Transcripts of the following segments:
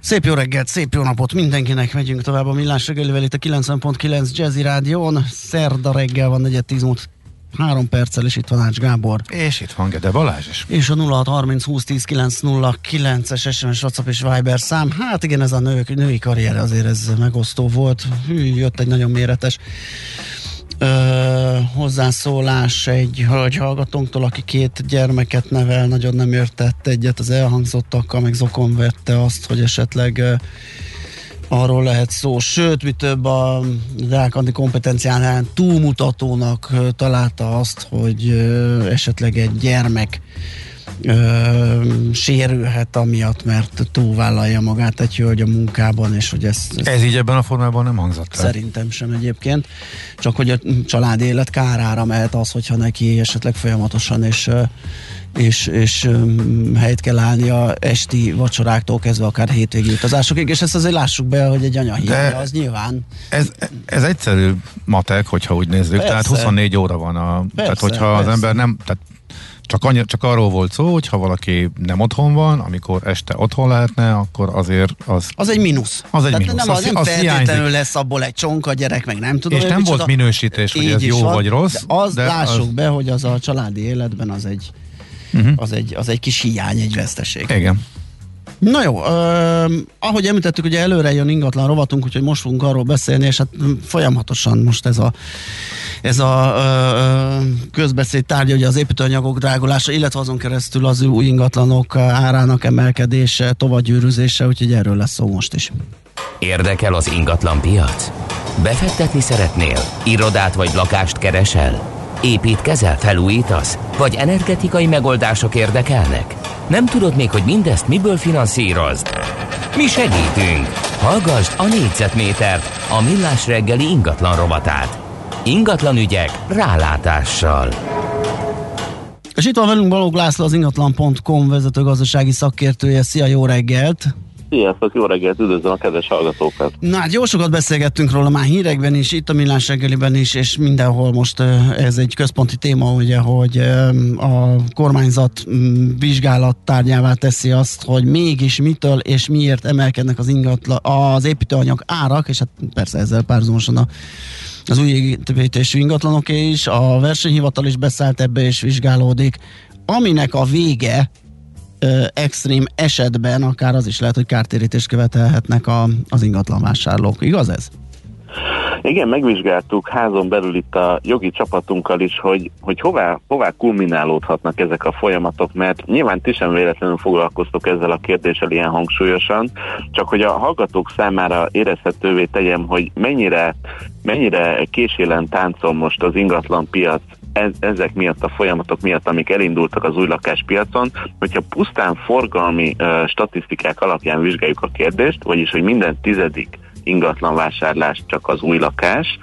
Szép jó reggelt, szép jó napot mindenkinek, megyünk tovább a Millás reggelivel itt a 90.9 Jazzy Rádión. Szerda reggel van 4 múlt 3 perccel, és itt van Ács Gábor. És itt van Gede Balázs is. És a 0630 20 10 909 es SMS, WhatsApp és Viber szám. Hát igen, ez a nők, női karrier azért ez megosztó volt. Hű, jött egy nagyon méretes ö, hozzászólás egy hölgy hallgatónktól, aki két gyermeket nevel, nagyon nem értett egyet az elhangzottakkal, meg zokon vette azt, hogy esetleg ö, arról lehet szó, sőt, mi több a Rákandi kompetenciánál túlmutatónak találta azt, hogy esetleg egy gyermek ö, sérülhet amiatt, mert túlvállalja magát egy hölgy a munkában, és hogy ez, ez, ez így ebben a formában nem hangzott el. Szerintem sem egyébként, csak hogy a család élet kárára mehet az, hogyha neki esetleg folyamatosan és és, és um, helyt kell állni a esti vacsoráktól kezdve akár hétvégi utazásokig, és ezt azért lássuk be, hogy egy anya hívja, az nyilván. Ez, ez egyszerű matek, hogyha úgy nézzük, persze. tehát 24 óra van a, persze, tehát hogyha persze. az ember nem, tehát csak, annyi, csak arról volt szó, hogy ha valaki nem otthon van, amikor este otthon lehetne, akkor azért az... Az egy mínusz. Az egy mínusz. Nem, az, nem az feltétlenül hiányzik. lesz abból egy csonka gyerek, meg nem tudom. És nem volt minősítés, hogy ez jó van, vagy rossz. De az de lássuk az... be, hogy az a családi életben az egy, uh-huh. az egy, az egy kis hiány, egy veszteség. Igen. Na jó, uh, ahogy említettük, ugye előre jön ingatlan rovatunk, úgyhogy most fogunk arról beszélni, és hát folyamatosan most ez a ez a uh, közbeszéd tárgya, ugye az építőanyagok drágulása, illetve azon keresztül az új ingatlanok árának emelkedése, tovagyűrűzése, úgyhogy erről lesz szó most is. Érdekel az ingatlan piac? Befektetni szeretnél? Irodát vagy lakást keresel? Építkezel, felújítasz? Vagy energetikai megoldások érdekelnek? Nem tudod még, hogy mindezt miből finanszírozd? Mi segítünk! Hallgassd a négyzetmétert, a millás reggeli ingatlan rovatát. Ingatlan ügyek rálátással. És itt van velünk Balogh László, az ingatlan.com vezető gazdasági szakértője. Szia, jó reggelt! Sziasztok, jó reggelt, üdvözlöm a kedves hallgatókat! Na hát jó sokat beszélgettünk róla már hírekben is, itt a Millás reggeliben is, és mindenhol most ez egy központi téma, ugye, hogy a kormányzat vizsgálat tárgyává teszi azt, hogy mégis mitől és miért emelkednek az ingatlan, az építőanyag árak, és hát persze ezzel párhuzamosan a az új építésű ingatlanoké is, a versenyhivatal is beszállt ebbe és vizsgálódik, aminek a vége ö, extrém esetben akár az is lehet, hogy kártérítést követelhetnek a, az ingatlanvásárlók. Igaz ez? Igen, megvizsgáltuk házon belül itt a jogi csapatunkkal is, hogy, hogy hová, hová kulminálódhatnak ezek a folyamatok, mert nyilván ti sem véletlenül foglalkoztok ezzel a kérdéssel ilyen hangsúlyosan, csak hogy a hallgatók számára érezhetővé tegyem, hogy mennyire, mennyire késélen táncol most az ingatlan piac ez, ezek miatt a folyamatok miatt, amik elindultak az új lakáspiacon, hogyha pusztán forgalmi uh, statisztikák alapján vizsgáljuk a kérdést, vagyis hogy minden tizedik ingatlan vásárlás csak az új lakás,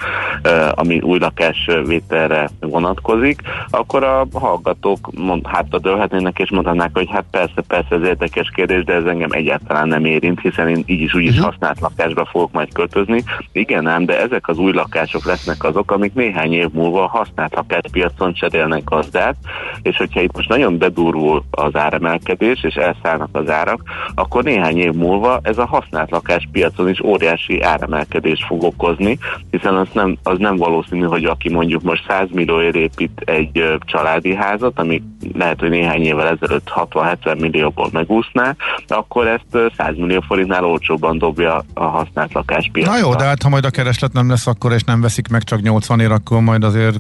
ami új lakás vételre vonatkozik, akkor a hallgatók mond, hátradőlhetnének és mondanák, hogy hát persze, persze ez érdekes kérdés, de ez engem egyáltalán nem érint, hiszen én így is úgy is uh-huh. használt lakásba fogok majd költözni. Igen ám, de ezek az új lakások lesznek azok, amik néhány év múlva a használt lakáspiacon cserélnek gazdát, és hogyha itt most nagyon bedurul az áremelkedés, és elszállnak az árak, akkor néhány év múlva ez a használt lakáspiacon is óriási áremelkedést fog okozni, hiszen az nem, az nem valószínű, hogy aki mondjuk most 100 millióért épít egy családi házat, ami lehet, hogy néhány évvel ezelőtt 60-70 millióból megúszná, akkor ezt 100 millió forintnál olcsóbban dobja a használt lakáspiacra. Na jó, de hát ha majd a kereslet nem lesz akkor, és nem veszik meg csak 80 ér, akkor majd azért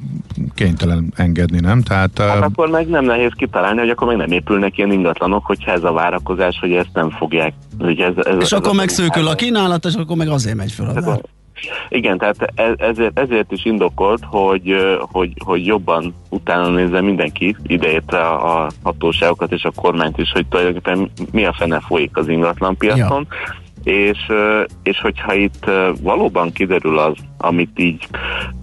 kénytelen engedni, nem? Tehát, hát uh... akkor meg nem nehéz kitalálni, hogy akkor meg nem épülnek ilyen ingatlanok, hogyha ez a várakozás, hogy ezt nem fogják. Hogy ez, ez, és ez akkor megszőkül a kínálat, és akkor meg azért megy fel az igen, tehát e- ezért, ezért is indokolt, hogy, hogy, hogy jobban utána nézze mindenki, ideértve a hatóságokat és a kormányt is, hogy tulajdonképpen mi a fene folyik az ingatlanpiacon. Ja és, és hogyha itt valóban kiderül az, amit így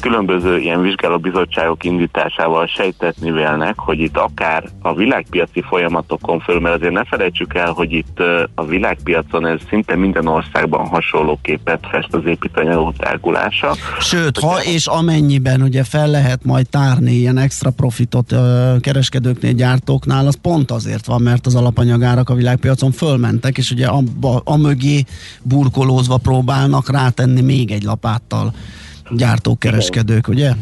különböző ilyen vizsgálóbizottságok indításával sejtetni vélnek, hogy itt akár a világpiaci folyamatokon föl, mert azért ne felejtsük el, hogy itt a világpiacon ez szinte minden országban hasonló képet fest az építőanyagok drágulása. Sőt, ha és amennyiben ugye fel lehet majd tárni ilyen extra profitot kereskedőknél, gyártóknál, az pont azért van, mert az alapanyagárak a világpiacon fölmentek, és ugye abba, a mögé burkolózva próbálnak rátenni még egy lapáttal gyártók, kereskedők, ugye?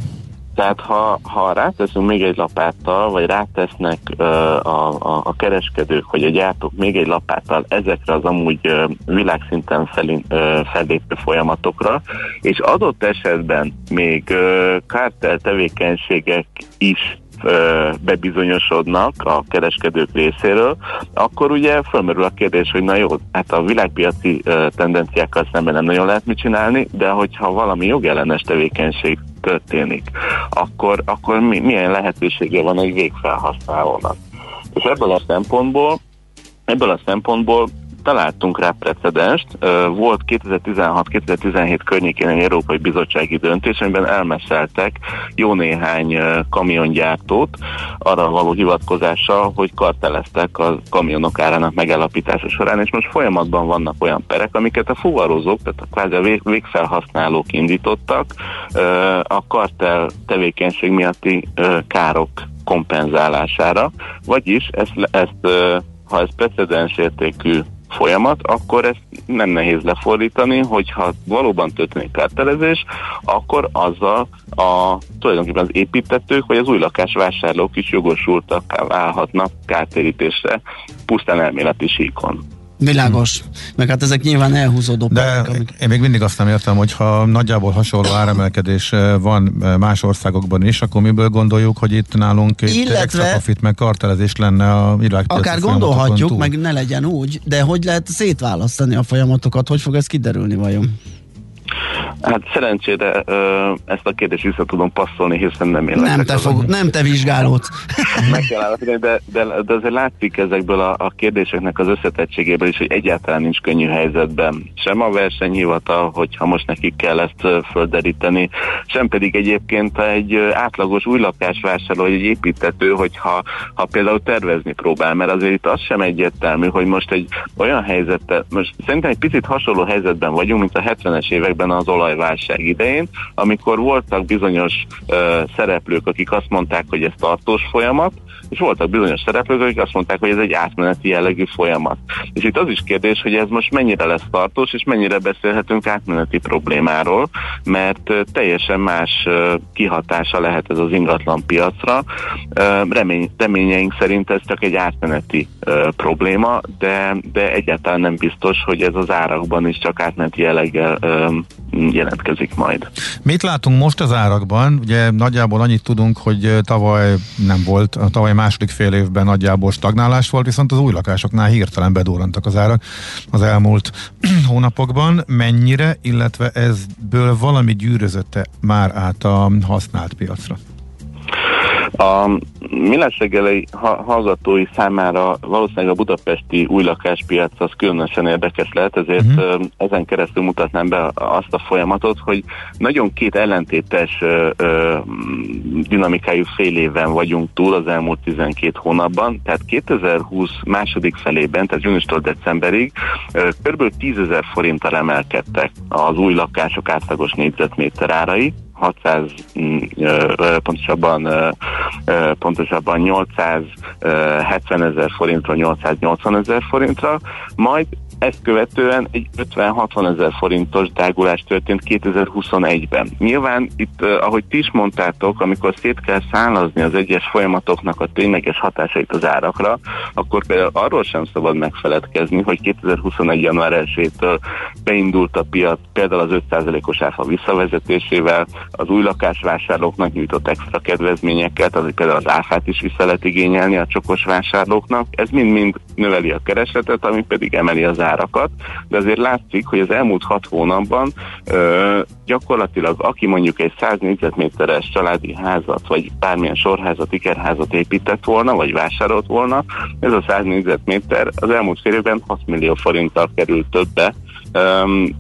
Tehát ha, ha ráteszünk még egy lapáttal, vagy rátesznek uh, a, a, a kereskedők, vagy a gyártók még egy lapáttal ezekre az amúgy uh, világszinten felin, fellépő folyamatokra, és adott esetben még uh, kártel tevékenységek is bebizonyosodnak a kereskedők részéről, akkor ugye fölmerül a kérdés, hogy na jó, hát a világpiaci tendenciákkal szemben nem nagyon lehet mit csinálni, de hogyha valami jogellenes tevékenység történik, akkor, akkor mi, milyen lehetősége van egy végfelhasználónak. És ebből a szempontból Ebből a szempontból találtunk rá precedenst. Volt 2016-2017 környékén egy Európai Bizottsági döntés, amiben elmeszeltek jó néhány kamiongyártót arra való hivatkozással, hogy karteleztek a kamionok árának megállapítása során, és most folyamatban vannak olyan perek, amiket a fuvarozók, tehát a kvázi a végfelhasználók indítottak a kartel tevékenység miatti károk kompenzálására, vagyis ezt, ezt ha ez precedens értékű folyamat, akkor ezt nem nehéz lefordítani, hogyha valóban történik kártelezés, akkor azzal a tulajdonképpen az építetők vagy az új lakásvásárlók is jogosultak válhatnak kártérítésre pusztán elméleti síkon. Világos. Meg hát ezek nyilván elhúzódó De perek, amik... én még mindig azt nem értem, hogy ha nagyjából hasonló áremelkedés van más országokban is, akkor miből gondoljuk, hogy itt nálunk Illetve, extra profit meg kartelezés lenne a világpiaci Akár gondolhatjuk, túl. meg ne legyen úgy, de hogy lehet szétválasztani a folyamatokat, hogy fog ez kiderülni vajon? Hát szerencsére ö, ezt a kérdést vissza tudom passzolni, hiszen nem én Nem te, fog, nem te vizsgálódsz. Meg kell állapítani, de, de, de azért látszik ezekből a, a kérdéseknek az összetettségéből is, hogy egyáltalán nincs könnyű helyzetben. Sem a versenyhivatal, hogyha most nekik kell ezt földeríteni, sem pedig egyébként egy átlagos új lakásvásárló, vagy egy építető, hogyha ha például tervezni próbál, mert azért itt az sem egyértelmű, hogy most egy olyan helyzettel, most szerintem egy picit hasonló helyzetben vagyunk, mint a 70-es években az olaj olajválság idején, amikor voltak bizonyos uh, szereplők, akik azt mondták, hogy ez tartós folyamat, és voltak bizonyos szereplők, akik azt mondták, hogy ez egy átmeneti jellegű folyamat. És itt az is kérdés, hogy ez most mennyire lesz tartós, és mennyire beszélhetünk átmeneti problémáról, mert teljesen más kihatása lehet ez az ingatlan piacra. Remény, reményeink szerint ez csak egy átmeneti probléma, de, de egyáltalán nem biztos, hogy ez az árakban is csak átmeneti jelleggel jelentkezik majd. Mit látunk most az árakban? Ugye nagyjából annyit tudunk, hogy tavaly nem volt, a tavaly második fél évben nagyjából stagnálás volt, viszont az új lakásoknál hirtelen bedórantak az árak az elmúlt hónapokban. Mennyire, illetve ezből valami gyűrözötte már át a használt piacra? A Millás reggeli hallgatói számára valószínűleg a budapesti új lakáspiac az különösen érdekes lehet, ezért uh-huh. ezen keresztül mutatnám be azt a folyamatot, hogy nagyon két ellentétes dinamikájú fél évben vagyunk túl az elmúlt 12 hónapban, tehát 2020 második felében, tehát júniustól decemberig kb. 10 ezer forinttal emelkedtek az új lakások átlagos négyzetméter árai, 600, mm, pontosabban, pontosabban 870 ezer forintról 880 ezer forintra, majd ezt követően egy 50-60 ezer forintos drágulás történt 2021-ben. Nyilván itt, ahogy ti is mondtátok, amikor szét kell szállazni az egyes folyamatoknak a tényleges hatásait az árakra, akkor például arról sem szabad megfeledkezni, hogy 2021. január 1-től beindult a piac például az 5%-os áfa visszavezetésével, az új lakásvásárlóknak nyújtott extra kedvezményeket, az például az áfát is vissza lehet igényelni a csokos vásárlóknak. Ez mind-mind növeli a keresletet, ami pedig emeli az árakat, de azért látszik, hogy az elmúlt hat hónapban ö, gyakorlatilag aki mondjuk egy 100 négyzetméteres családi házat, vagy bármilyen sorházat, ikerházat épített volna, vagy vásárolt volna, ez a 100 négyzetméter az elmúlt fél évben 6 millió forinttal került többe,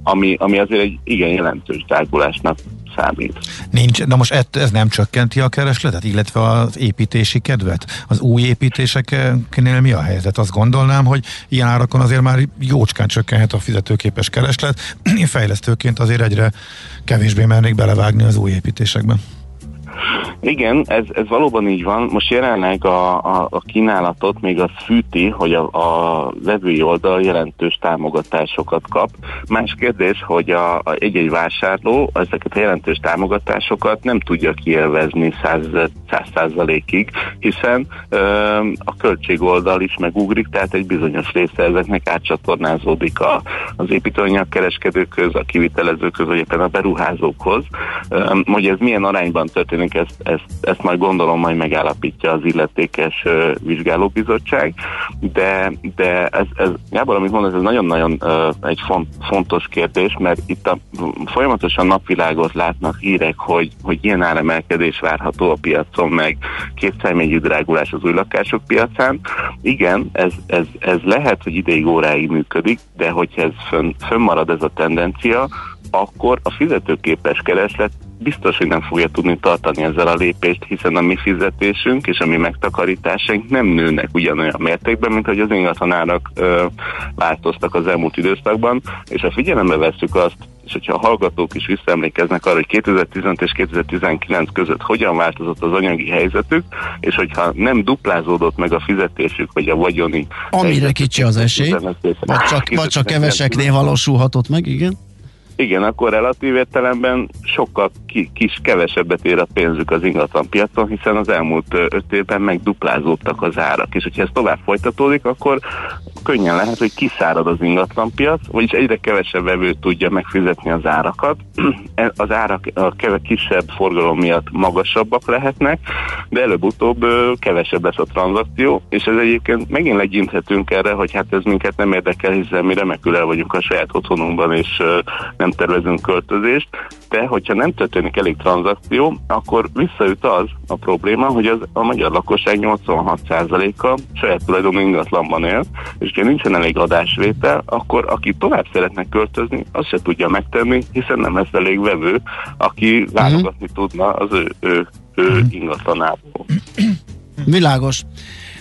ami, ami azért egy igen jelentős drágulásnak számít. Nincs, de most ez nem csökkenti a keresletet, illetve az építési kedvet? Az új építéseknél mi a helyzet? Azt gondolnám, hogy ilyen árakon azért már jócskán csökkenhet a fizetőképes kereslet. Én fejlesztőként azért egyre kevésbé mernék belevágni az új építésekbe. Igen, ez, ez valóban így van. Most jelenleg a, a, a kínálatot még az fűti, hogy a, a vevői oldal jelentős támogatásokat kap. Más kérdés, hogy a, a egy-egy vásárló ezeket a jelentős támogatásokat nem tudja kielvezni száz százalékig, hiszen ö, a költségoldal is megugrik, tehát egy bizonyos része ezeknek átcsatornázódik a, az építőanyagkereskedőkhöz, a kivitelezőkhöz, vagy éppen a beruházókhoz. Ö, hogy ez milyen arányban történik, ezt, ezt, ezt majd gondolom majd megállapítja az illetékes uh, vizsgálóbizottság, de, de ez, ez Gábor, amit mondasz, ez nagyon-nagyon uh, egy font, fontos kérdés, mert itt a, folyamatosan napvilágot látnak hírek, hogy, hogy ilyen áremelkedés várható a piacon, meg kétszájmegyű drágulás az új lakások piacán. Igen, ez, ez, ez lehet, hogy ideig óráig működik, de hogyha ez fönn, fönnmarad ez a tendencia, akkor a fizetőképes kereslet biztos, hogy nem fogja tudni tartani ezzel a lépést, hiszen a mi fizetésünk és a mi megtakarításaink nem nőnek ugyanolyan mértékben, mint hogy az ingatlanárak ö, változtak az elmúlt időszakban, és ha figyelembe veszük azt, és hogyha a hallgatók is visszaemlékeznek arra, hogy 2015 és 2019 között hogyan változott az anyagi helyzetük, és hogyha nem duplázódott meg a fizetésük, vagy a vagyoni... Amire kicsi az esély, vagy csak, vagy csak keveseknél valósulhatott meg, igen? Igen, akkor relatív értelemben sokkal ki, kis kevesebbet ér a pénzük az ingatlan piacon, hiszen az elmúlt öt évben megduplázódtak az árak, és hogyha ez tovább folytatódik, akkor könnyen lehet, hogy kiszárad az ingatlan piac, vagyis egyre kevesebb vevő tudja megfizetni az árakat. E, az árak a kisebb forgalom miatt magasabbak lehetnek, de előbb-utóbb kevesebb lesz a tranzakció, és ez egyébként megint legyinthetünk erre, hogy hát ez minket nem érdekel, hiszen mi remekül el vagyunk a saját otthonunkban, és nem tervezünk költözést, de hogyha nem történik elég tranzakció, akkor visszaüt az a probléma, hogy az, a magyar lakosság 86%-a saját tulajdonú ingatlanban él, és ha nincsen elég adásvétel, akkor aki tovább szeretne költözni, azt se tudja megtenni, hiszen nem lesz elég vevő, aki válogatni uh-huh. tudna az ő, ő, ő uh-huh. ingatlanából. Világos.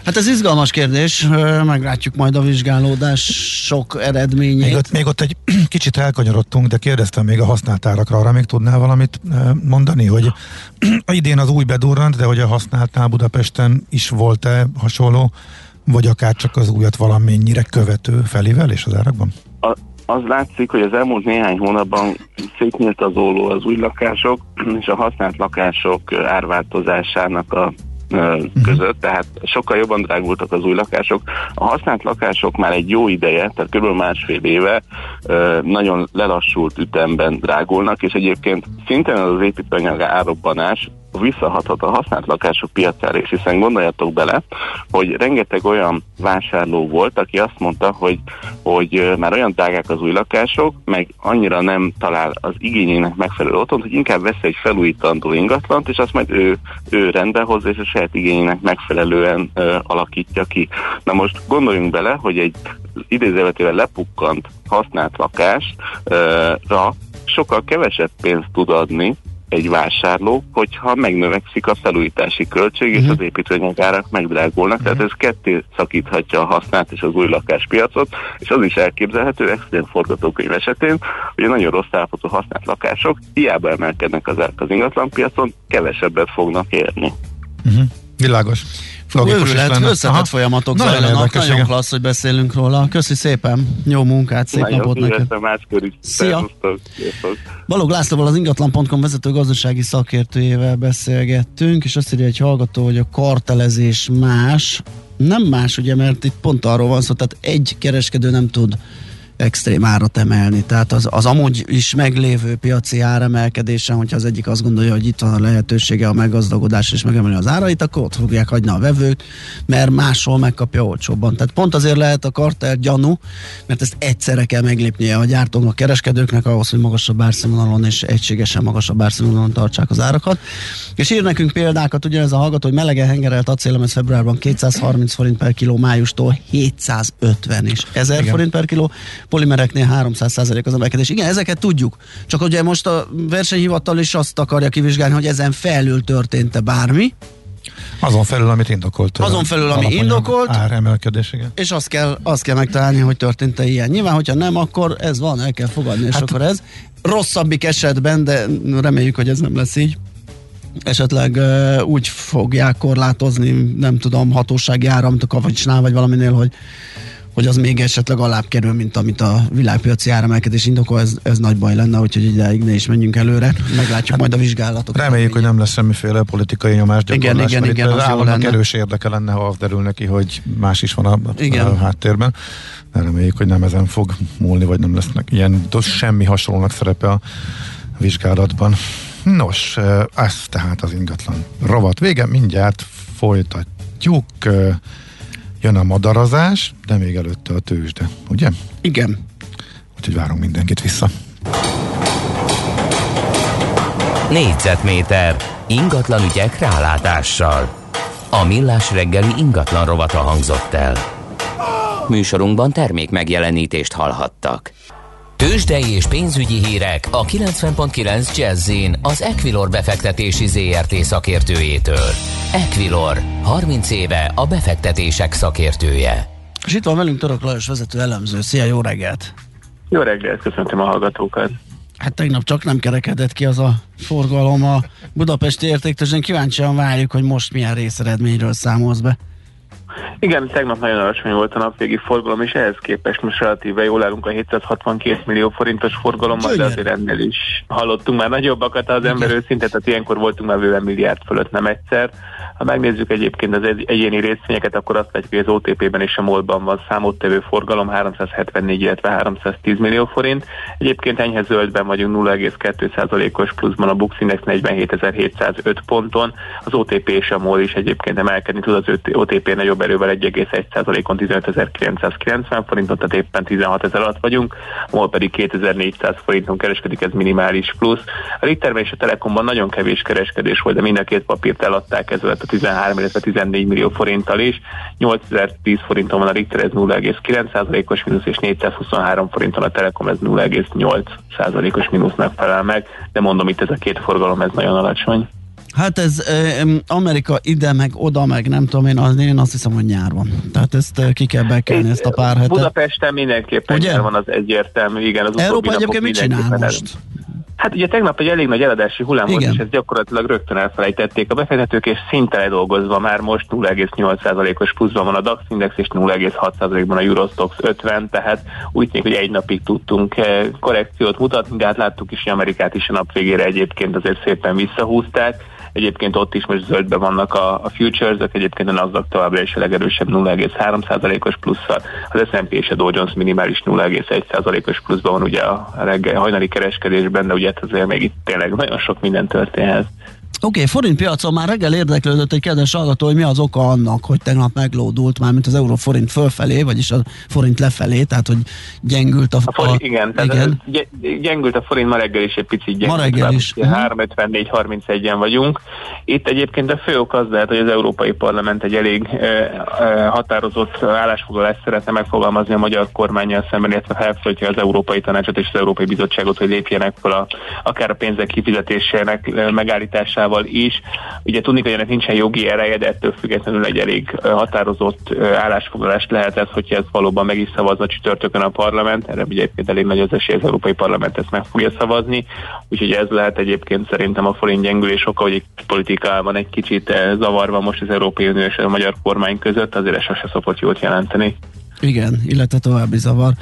Hát ez izgalmas kérdés, meglátjuk majd a vizsgálódások eredményét. Még ott, még ott egy kicsit elkanyarodtunk, de kérdeztem még a használt árakra, arra még tudnál valamit mondani, hogy idén az új bedurrant, de hogy a használtnál Budapesten is volt-e hasonló, vagy akár csak az újat valamennyire követő felévelés az árakban? A, az látszik, hogy az elmúlt néhány hónapban szétnyílt az óló az új lakások és a használt lakások árváltozásának a. között, tehát sokkal jobban drágultak az új lakások. A használt lakások már egy jó ideje, tehát kb. másfél éve nagyon lelassult ütemben drágulnak, és egyébként szintén az építőanyag árobbanás visszahathat a használt lakások piacára is, hiszen gondoljatok bele, hogy rengeteg olyan vásárló volt, aki azt mondta, hogy, hogy már olyan drágák az új lakások, meg annyira nem talál az igényének megfelelő otthont, hogy inkább vesz egy felújítandó ingatlant, és azt majd ő, ő rendbe hozza, és a saját igényének megfelelően ö, alakítja ki. Na most gondoljunk bele, hogy egy idézővetével lepukkant használt lakásra sokkal kevesebb pénzt tud adni, egy vásárló, hogyha megnövekszik a felújítási költség, uh-huh. és mhm. az építőanyagárak megdrágulnak. Uh-huh. Tehát ez ketté szakíthatja a használt és az új lakáspiacot, és az is elképzelhető extrém forgatókönyv esetén, hogy a nagyon rossz állapotú használt lakások hiába emelkednek az árak az ingatlanpiacon, kevesebbet fognak érni. Uh-huh. Világos. Őrület, összetett Aha. folyamatok Na, zajlanak, nagyon igen. klassz, hogy beszélünk róla. Köszi szépen, jó munkát, szép nagyon napot neked. Szia! Balog Lászlóval az ingatlan.com vezető gazdasági szakértőjével beszélgettünk, és azt írja egy hallgató, hogy a kartelezés más, nem más, ugye, mert itt pont arról van szó, tehát egy kereskedő nem tud extrém árat emelni. Tehát az, az amúgy is meglévő piaci áremelkedésen, hogyha az egyik azt gondolja, hogy itt van a lehetősége a meggazdagodás és megemelni az árait, akkor ott fogják hagyni a vevők, mert máshol megkapja olcsóbban. Tehát pont azért lehet a kartel gyanú, mert ezt egyszerre kell meglépnie a gyártóknak, a kereskedőknek ahhoz, hogy magasabb árszínvonalon és egységesen magasabb árszínvonalon tartsák az árakat. És ír nekünk példákat, ugye ez a hallgató, hogy melegen hengerelt acélemes februárban 230 forint per kiló, májustól 750 és 1000 Igen. forint per kiló, polimereknél 300% az emelkedés. Igen, ezeket tudjuk. Csak ugye most a versenyhivatal is azt akarja kivizsgálni, hogy ezen felül történt-e bármi, azon felül, amit indokolt. Azon felül, ami indokolt. Áremelkedés, igen. És azt kell, azt kell megtalálni, hogy történt-e ilyen. Nyilván, hogyha nem, akkor ez van, el kell fogadni, és hát, akkor ez. Rosszabbik esetben, de reméljük, hogy ez nem lesz így esetleg uh, úgy fogják korlátozni, nem tudom, hatósági a kavicsnál, vagy valaminél, hogy hogy az még esetleg alább kerül, mint amit a világpiaci áremelkedés indokol, ez, ez nagy baj lenne, úgyhogy ideig ne is menjünk előre. Meglátjuk hát, majd a vizsgálatot. Reméljük, hogy nem lesz semmiféle politikai nyomás Igen, igen, igen. Az államnak erős érdeke lenne, ha az derül neki, hogy más is van a, igen. a háttérben. De reméljük, hogy nem ezen fog múlni, vagy nem lesznek ilyen, semmi hasonlónak szerepe a vizsgálatban. Nos, ez tehát az ingatlan rovat vége, mindjárt folytatjuk. Jön a madarazás, de még előtte a tőzsde, ugye? Igen. Úgyhogy várunk mindenkit vissza. Négyzetméter ingatlan ügyek rálátással. A millás reggeli ingatlan rovata hangzott el. Műsorunkban termék megjelenítést hallhattak. Tőzsdei és pénzügyi hírek a 90.9 jazz az Equilor befektetési ZRT szakértőjétől. Equilor, 30 éve a befektetések szakértője. És itt van velünk Török Lajos vezető elemző. Szia, jó reggelt! Jó reggelt, köszöntöm a hallgatókat! Hát tegnap csak nem kerekedett ki az a forgalom a budapesti értéktőzsén. Kíváncsian várjuk, hogy most milyen részeredményről számolsz be. Igen, tegnap nagyon alacsony volt a napvégi forgalom, és ehhez képest most relatíve jól állunk a 762 millió forintos forgalommal, de azért ennél is hallottunk már nagyobbakat az ember őszinte, tehát ilyenkor voltunk már bőven milliárd fölött nem egyszer. Ha megnézzük egyébként az egyéni részvényeket, akkor azt látjuk, hogy az OTP-ben és a MOL-ban van számottevő forgalom 374, illetve 310 millió forint. Egyébként enyhe zöldben vagyunk 0,2%-os pluszban a Bux Index 47.705 ponton. Az OTP és a MOL is egyébként emelkedni tud, az OTP nagyobb erővel 1,1%-on 15.990 forinton, tehát éppen 16 ezer alatt vagyunk, MOL pedig 2400 forinton kereskedik, ez minimális plusz. A Ritterben és a Telekomban nagyon kevés kereskedés volt, de mind a két papírt eladták, ez lett a 13, illetve 14 millió forinttal is. 8010 forinton van a Ritter, ez 0,9%-os mínusz, és 423 forinton a Telekom, ez 0,8%-os mínusznak felel meg, de mondom itt ez a két forgalom, ez nagyon alacsony. Hát ez Amerika ide, meg oda, meg nem tudom én, az, én azt hiszem, hogy nyár van. Tehát ezt ki kell bekelni, ezt a pár hetet. Budapesten mindenképpen Ugye? nyár van, az egyértelmű. Igen, az Európa egyébként mit csinál most? Hát ugye tegnap egy elég nagy eladási hullám volt, és ezt gyakorlatilag rögtön elfelejtették a befektetők, és szinte ledolgozva már most 0,8%-os pluszban van a DAX index, és 0,6%-ban a Eurostox 50, tehát úgy tűnik, hogy egy napig tudtunk eh, korrekciót mutatni, de hát láttuk is, hogy Amerikát is a nap végére egyébként azért szépen visszahúzták. Egyébként ott is most zöldben vannak a, a futures egyébként a NASDAQ továbbra is a legerősebb 0,3%-os plusszal, az S&P és a Dow Jones minimális 0,1%-os pluszban van ugye a reggel hajnali kereskedésben, de ugye hát azért még itt tényleg nagyon sok minden történhet. Oké, okay, forint piacon már reggel érdeklődött egy kedves hallgató, hogy mi az oka annak, hogy tegnap meglódult már, mint az euró forint fölfelé, vagyis a forint lefelé, tehát hogy gyengült a, a forint. A, igen, igen. gyengült a forint, ma reggel is egy picit gyengült. Ma reggel is. 354-31-en vagyunk. Itt egyébként a fő ok az lehet, hogy az Európai Parlament egy elég e, e, határozott állásfoglalást szeretne megfogalmazni a magyar kormányjal szemben, illetve felszólítja az Európai Tanácsot és az Európai Bizottságot, hogy lépjenek fel a, akár a pénzek kifizetésének megállításával magával is. Ugye tudni, hogy ennek nincsen jogi ereje, de ettől függetlenül egy elég határozott állásfoglalást lehet ez, hogyha ez valóban meg is szavazza csütörtökön a parlament. Erre ugye egyébként elég nagy az esély, az Európai Parlament ezt meg fogja szavazni. Úgyhogy ez lehet egyébként szerintem a forint gyengülés oka, hogy politikában egy kicsit zavarva most az Európai Unió és a magyar kormány között, azért ez sose szokott jót jelenteni. Igen, illetve további zavar.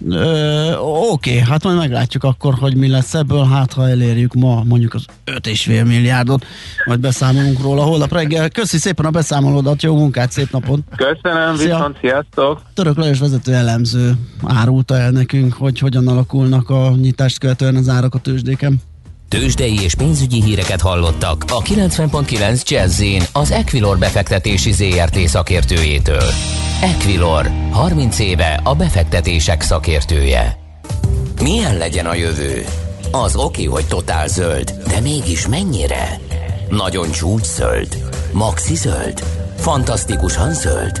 Uh-huh. Oké, okay, hát majd meglátjuk akkor, hogy mi lesz ebből, hát ha elérjük ma mondjuk az 5,5 milliárdot, majd beszámolunk róla holnap reggel. Köszi szépen a beszámolódat, jó munkát, szép napot! Köszönöm, Szia. viszont sziasztok! Török Lajos vezető elemző árulta el nekünk, hogy hogyan alakulnak a nyitást követően az árak a tőzsdéken. Tőzsdei és pénzügyi híreket hallottak a 90.9 jazz az Equilor befektetési ZRT szakértőjétől. Equilor, 30 éve a befektetések szakértője. Milyen legyen a jövő? Az oké, hogy totál zöld, de mégis mennyire? Nagyon csúcs zöld? Maxi zöld? Fantasztikusan zöld?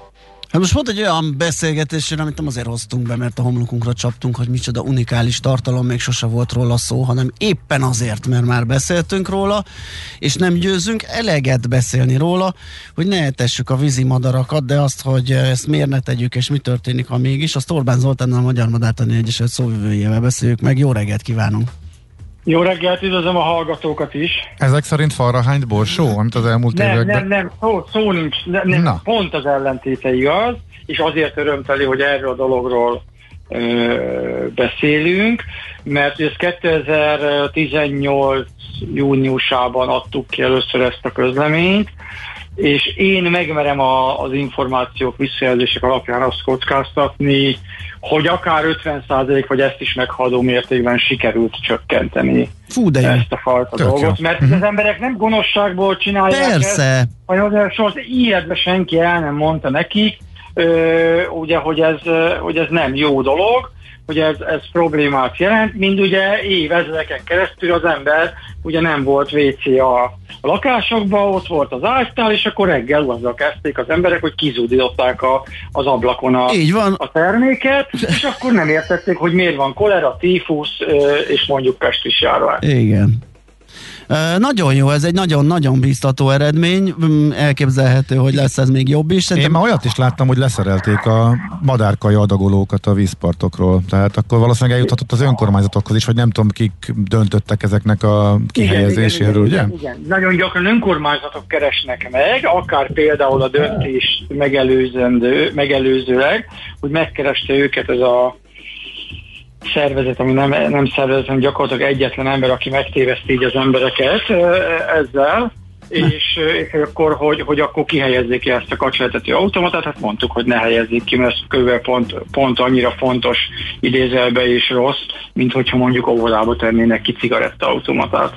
Hát most volt egy olyan beszélgetés, amit nem azért hoztunk be, mert a homlokunkra csaptunk, hogy micsoda unikális tartalom, még sose volt róla szó, hanem éppen azért, mert már beszéltünk róla, és nem győzünk eleget beszélni róla, hogy ne etessük a vízi madarakat, de azt, hogy ezt miért ne tegyük, és mi történik, ha mégis, azt Orbán Zoltán a Magyar Madártani Egyesület szóvivőjével beszéljük meg. Jó reggelt kívánunk! Jó reggelt, üdvözlöm a hallgatókat is. Ezek szerint falrahányt borsó, amit az elmúlt nem, években... Nem, nem, szó, szó nincs, nem, nem pont az ellentéte igaz, és azért örömteli, hogy erről a dologról ö, beszélünk, mert ezt 2018 júniusában adtuk ki először ezt a közleményt, és én megmerem a, az információk visszajelzések alapján azt kockáztatni, hogy akár 50% vagy ezt is meghaladó mértékben sikerült csökkenteni Fú, de ezt a fajta Tök dolgot. Jó. Mert uh-huh. az emberek nem gonoszságból csinálják Persze. ezt, hanem az életben senki el nem mondta nekik, ö, ugye, hogy ez, hogy ez nem jó dolog, hogy ez, ez problémát jelent, mind ugye évezredeken keresztül az ember ugye nem volt WC a, a lakásokban, ott volt az ágytál, és akkor reggel azzal kezdték az emberek, hogy kizúdították a, az ablakon a, Így van. a terméket, és akkor nem értették, hogy miért van kolera, tífusz, és mondjuk pestis járvány. Igen. Nagyon jó, ez egy nagyon-nagyon biztató eredmény, mm, elképzelhető, hogy lesz ez még jobb is. Szerintem... Én már olyat is láttam, hogy leszerelték a madárkai adagolókat a vízpartokról, tehát akkor valószínűleg eljuthatott az önkormányzatokhoz is, hogy nem tudom, kik döntöttek ezeknek a kihelyezéséről, ugye? Igen, igen, nagyon gyakran önkormányzatok keresnek meg, akár például a döntés megelőzendő, megelőzőleg, hogy megkereste őket ez a szervezet, ami nem, nem szervezet, hanem gyakorlatilag egyetlen ember, aki megtéveszti így az embereket ezzel, és, és akkor, hogy, hogy akkor kihelyezzék ki ezt a kacseltető automatát, hát mondtuk, hogy ne helyezzék ki, mert kb. pont, pont annyira fontos idézelbe és rossz, mint hogyha mondjuk óvodába tennének ki cigarettaautomatát.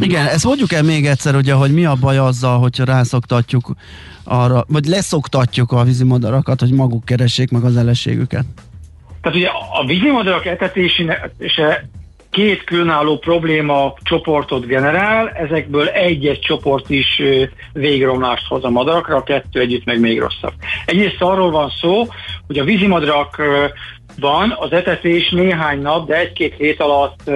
Igen, ezt mondjuk el még egyszer, ugye, hogy mi a baj azzal, hogyha rászoktatjuk arra, vagy leszoktatjuk a vízimadarakat, hogy maguk keressék meg az eleségüket. Tehát ugye a vízimadarak etetése két különálló probléma csoportot generál, ezekből egy-egy csoport is végromlást hoz a madarakra, a kettő együtt meg még rosszabb. Egyrészt arról van szó, hogy a vízimadarakban az etetés néhány nap, de egy-két hét alatt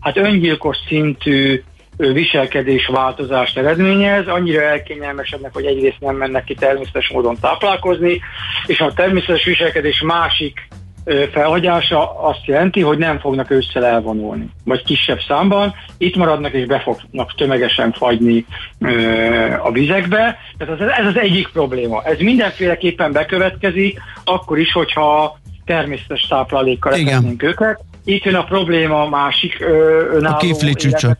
hát öngyilkos szintű viselkedés változást eredményez, annyira elkényelmesednek, hogy egyrészt nem mennek ki természetes módon táplálkozni, és a természetes viselkedés másik felhagyása azt jelenti, hogy nem fognak ősszel elvonulni, vagy kisebb számban, itt maradnak és be fognak tömegesen fagyni a vizekbe. Tehát ez az egyik probléma. Ez mindenféleképpen bekövetkezik, akkor is, hogyha természetes táplálékkal etetnénk őket. Itt jön a probléma a másik önálló a kiflicsücsök.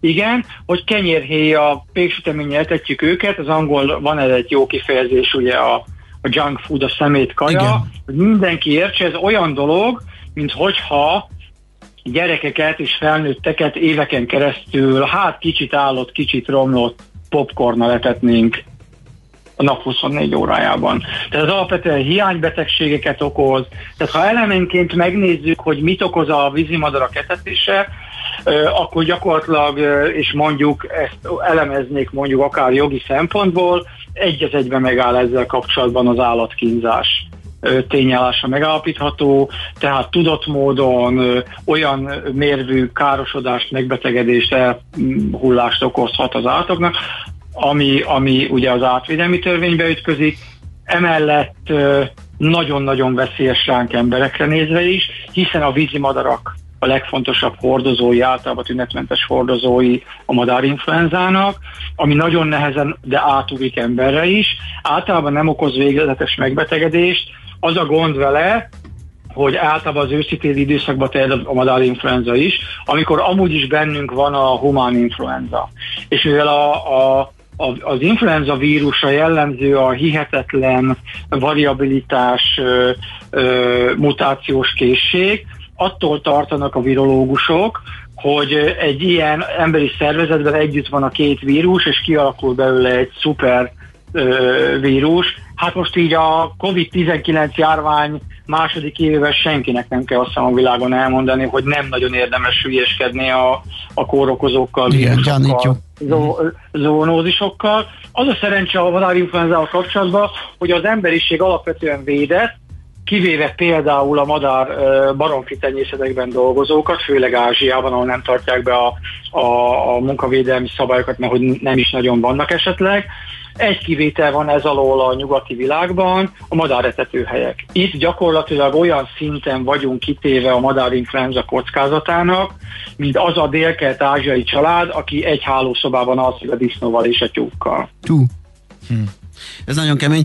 Igen, hogy kenyérhéja péksüteménye etetjük őket, az angol van ez egy jó kifejezés, ugye a a junk food, a szemét kaja, Igen. hogy mindenki értse, ez olyan dolog, mint hogyha gyerekeket és felnőtteket éveken keresztül, hát kicsit állott, kicsit romlott popcorna letetnénk a nap 24 órájában. Tehát az alapvetően hiánybetegségeket okoz. Tehát ha elemenként megnézzük, hogy mit okoz a vízimadarak etetése, akkor gyakorlatilag, és mondjuk ezt elemeznék mondjuk akár jogi szempontból, egy az egyben megáll ezzel kapcsolatban az állatkínzás tényállása megállapítható, tehát tudott módon olyan mérvű károsodást, megbetegedést, elhullást okozhat az állatoknak, ami, ami ugye az átvédelmi törvénybe ütközik, emellett nagyon-nagyon veszélyes ránk emberekre nézve is, hiszen a vízimadarak a legfontosabb hordozói, általában tünetmentes hordozói a madárinfluenzának, ami nagyon nehezen, de átugrik emberre is. Általában nem okoz végletes megbetegedést. Az a gond vele, hogy általában az őszi időszakban terjed a madárinfluenza is, amikor amúgy is bennünk van a humán influenza. És mivel a, a az influenza vírusa jellemző a hihetetlen variabilitás, mutációs készség, attól tartanak a virológusok, hogy egy ilyen emberi szervezetben együtt van a két vírus, és kialakul belőle egy szuper ö, vírus. Hát most így a COVID-19 járvány második évével senkinek nem kell azt a világon elmondani, hogy nem nagyon érdemes hülyeskedni a, a kórokozókkal, vírusokkal, zoonózisokkal. Az a szerencse a madárinfluenzával kapcsolatban, hogy az emberiség alapvetően védett, kivéve például a madár baromfi tenyészetekben dolgozókat, főleg Ázsiában, ahol nem tartják be a, a, a munkavédelmi szabályokat, mert hogy nem is nagyon vannak esetleg. Egy kivétel van ez alól a nyugati világban, a madáretetőhelyek. Itt gyakorlatilag olyan szinten vagyunk kitéve a madárinfluenza kockázatának, mint az a délkelet ázsiai család, aki egy hálószobában alszik a disznóval és a tyúkkal. Tú. Hm. Ez nagyon kemény.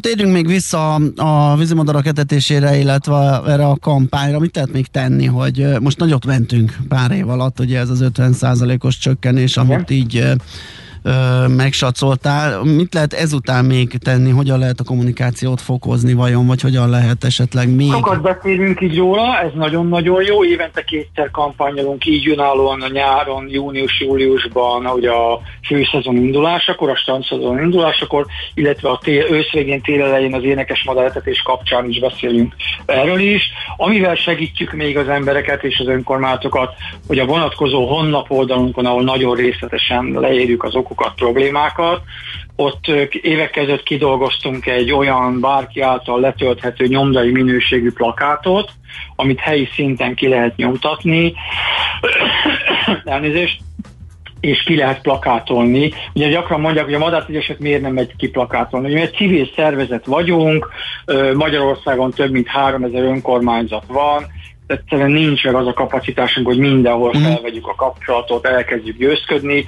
Térjünk még vissza a vízimadarak etetésére, illetve erre a kampányra. Mit lehet még tenni, hogy most nagyot mentünk pár év alatt, ugye ez az 50 os csökkenés, amit így megsatszoltál. Mit lehet ezután még tenni? Hogyan lehet a kommunikációt fokozni vajon, vagy hogyan lehet esetleg még? Sokat beszélünk így róla, ez nagyon-nagyon jó. Évente kétszer kampányolunk így önállóan a nyáron, június-júliusban, hogy a főszezon indulásakor, a strandszezon indulásakor, illetve a tél, őszvégén, tél elején az énekes madáretetés kapcsán is beszélünk erről is. Amivel segítjük még az embereket és az önkormányzatokat, hogy a vonatkozó honlap oldalunkon, ahol nagyon részletesen leírjuk az okokat, okokat, problémákat. Ott évek között kidolgoztunk egy olyan bárki által letölthető nyomdai minőségű plakátot, amit helyi szinten ki lehet nyomtatni. Elnézést és ki lehet plakátolni. Ugye gyakran mondják, hogy a madártügyesek miért nem megy ki plakátolni. Mi egy civil szervezet vagyunk, Magyarországon több mint 3000 önkormányzat van, egyszerűen nincs meg az a kapacitásunk, hogy mindenhol mm. felvegyük a kapcsolatot, elkezdjük győzködni.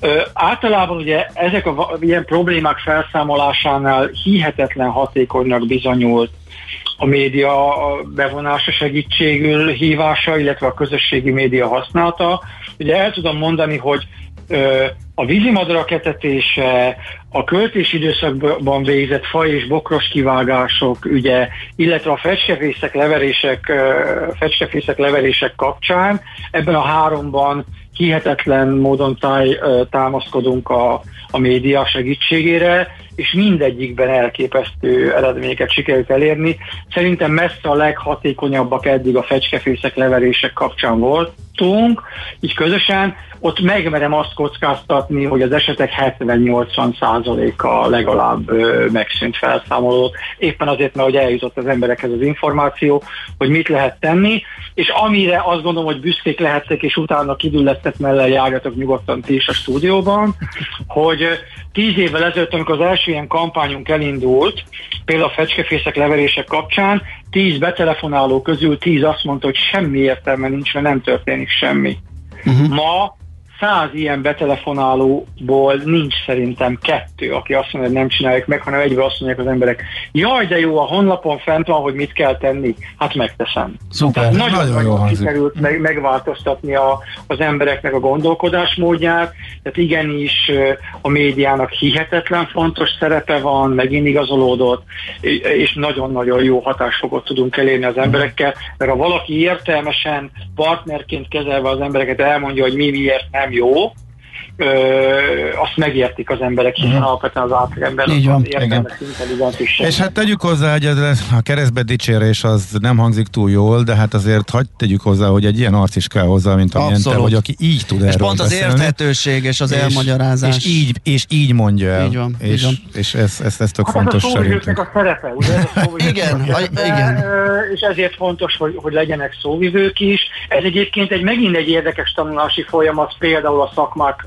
Ö, általában ugye ezek a ilyen problémák felszámolásánál hihetetlen hatékonynak bizonyult a média bevonása segítségül hívása, illetve a közösségi média használata. Ugye el tudom mondani, hogy a vízimadarak etetése, a költési időszakban végzett faj és bokros kivágások ügye, illetve a fecskefészek leverések, fecskefészek leverések kapcsán ebben a háromban hihetetlen módon táj, támaszkodunk a, a média segítségére, és mindegyikben elképesztő eredményeket sikerült elérni. Szerintem messze a leghatékonyabbak eddig a fecskefészek leverések kapcsán voltunk, így közösen. Ott megmerem azt kockáztatni, hogy az esetek 70-80 százaléka legalább megszűnt felszámolódott, éppen azért, mert hogy eljutott az emberekhez az információ, hogy mit lehet tenni, és amire azt gondolom, hogy büszkék lehettek, és utána kidüllettet mellé járjatok nyugodtan ti is a stúdióban, hogy tíz évvel ezelőtt, amikor az első ilyen kampányunk elindult, például a fecskefészek leverések kapcsán, tíz betelefonáló közül tíz azt mondta, hogy semmi értelme nincs, mert nem történik semmi. Uh-huh. Ma száz ilyen betelefonálóból nincs szerintem kettő, aki azt mondja, hogy nem csinálják meg, hanem egyben azt mondják az emberek, jaj, de jó, a honlapon fent van, hogy mit kell tenni, hát megteszem. Szuper, nagyon, nagyon, nagyon jó sikerült meg, megváltoztatni a, az embereknek a gondolkodásmódját, tehát igenis a médiának hihetetlen fontos szerepe van, megint igazolódott, és nagyon-nagyon jó hatásfogot tudunk elérni az emberekkel, mert ha valaki értelmesen partnerként kezelve az embereket elmondja, hogy mi miért nem jó, ö, azt megértik az emberek, hiszen uh-huh. alapvetően az átlagember Így van. is. És hát tegyük hozzá, hogy a keresztbe dicsérés az nem hangzik túl jól, de hát azért hagyd tegyük hozzá, hogy egy ilyen arc is kell hozzá, mint amilyen te vagy, aki így tud És pont az beszélni. érthetőség és az és, elmagyarázás. És így, és így mondja el. Így van. És, így van. és ez, ez, ez tök hát fontos ez a szerintem. a szerepe, ugye? Ez a igen, a igen. És ezért fontos, hogy, hogy legyenek szóvivők is. Ez egyébként egy megint egy érdekes tanulási folyamat, például a szakmák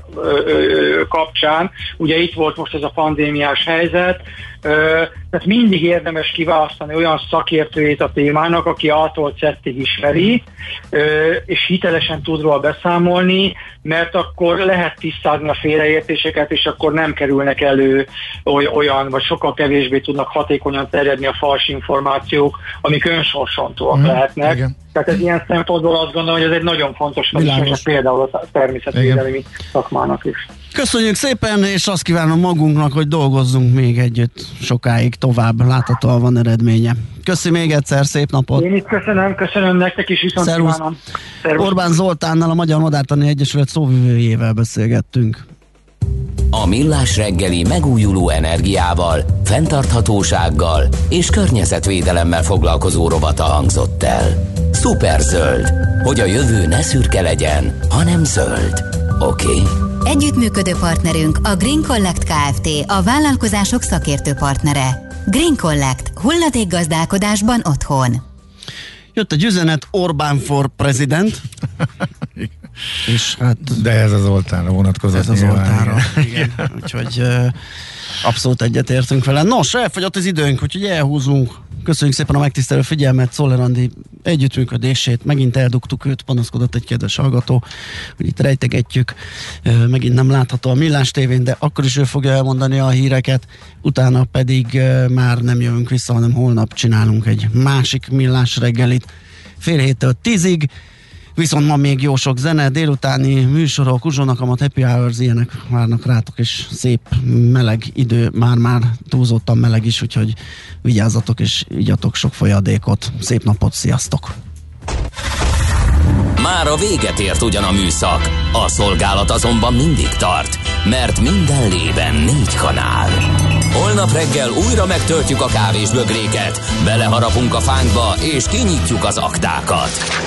kapcsán. Ugye itt volt most ez a pandémiás helyzet, tehát mindig érdemes kiválasztani olyan szakértőjét a témának, aki által szettig ismeri, és hitelesen tud róla beszámolni, mert akkor lehet tisztázni a félreértéseket, és akkor nem kerülnek elő olyan, vagy sokkal kevésbé tudnak hatékonyan terjedni a fals információk, amik önsorsantóak mm, lehetnek. Igen. Tehát ez ilyen szempontból azt gondolom, hogy ez egy nagyon fontos, hogy például a természetvédelmi szakmának is. Köszönjük szépen, és azt kívánom magunknak, hogy dolgozzunk még együtt sokáig tovább. Láthatóan van eredménye. Köszi még egyszer, szép napot! Én itt köszönöm, köszönöm nektek is, viszont Szervusz. Szervusz. Orbán Zoltánnal, a Magyar Madártani Egyesület szóvivőjével beszélgettünk. A Millás reggeli megújuló energiával, fenntarthatósággal és környezetvédelemmel foglalkozó rovata hangzott el. Szuperzöld, hogy a jövő ne szürke legyen, hanem zöld. Oké? Okay? Együttműködő partnerünk a Green Collect Kft. A vállalkozások szakértő partnere. Green Collect. gazdálkodásban otthon. Jött egy üzenet Orbán for President. És hát, De ez az oltára vonatkozott. Ez az oltára, igen. igen. Úgyhogy abszolút egyetértünk vele. Nos, elfogyott az időnk, úgyhogy elhúzunk. Köszönjük szépen a megtisztelő figyelmet, Szoller Andi együttműködését, megint eldugtuk őt, panaszkodott egy kedves hallgató, hogy itt rejtegetjük, megint nem látható a Millás tévén, de akkor is ő fogja elmondani a híreket, utána pedig már nem jövünk vissza, hanem holnap csinálunk egy másik Millás reggelit. Fél héttől tízig, Viszont ma még jó sok zene, délutáni műsorok, uzsonakamat, happy hours, ilyenek várnak rátok, és szép meleg idő, már-már túlzottan meleg is, úgyhogy vigyázzatok és igyatok sok folyadékot. Szép napot, sziasztok! Már a véget ért ugyan a műszak, a szolgálat azonban mindig tart, mert minden lében négy kanál. Holnap reggel újra megtöltjük a kávés bögréket, beleharapunk a fánkba és kinyitjuk az aktákat.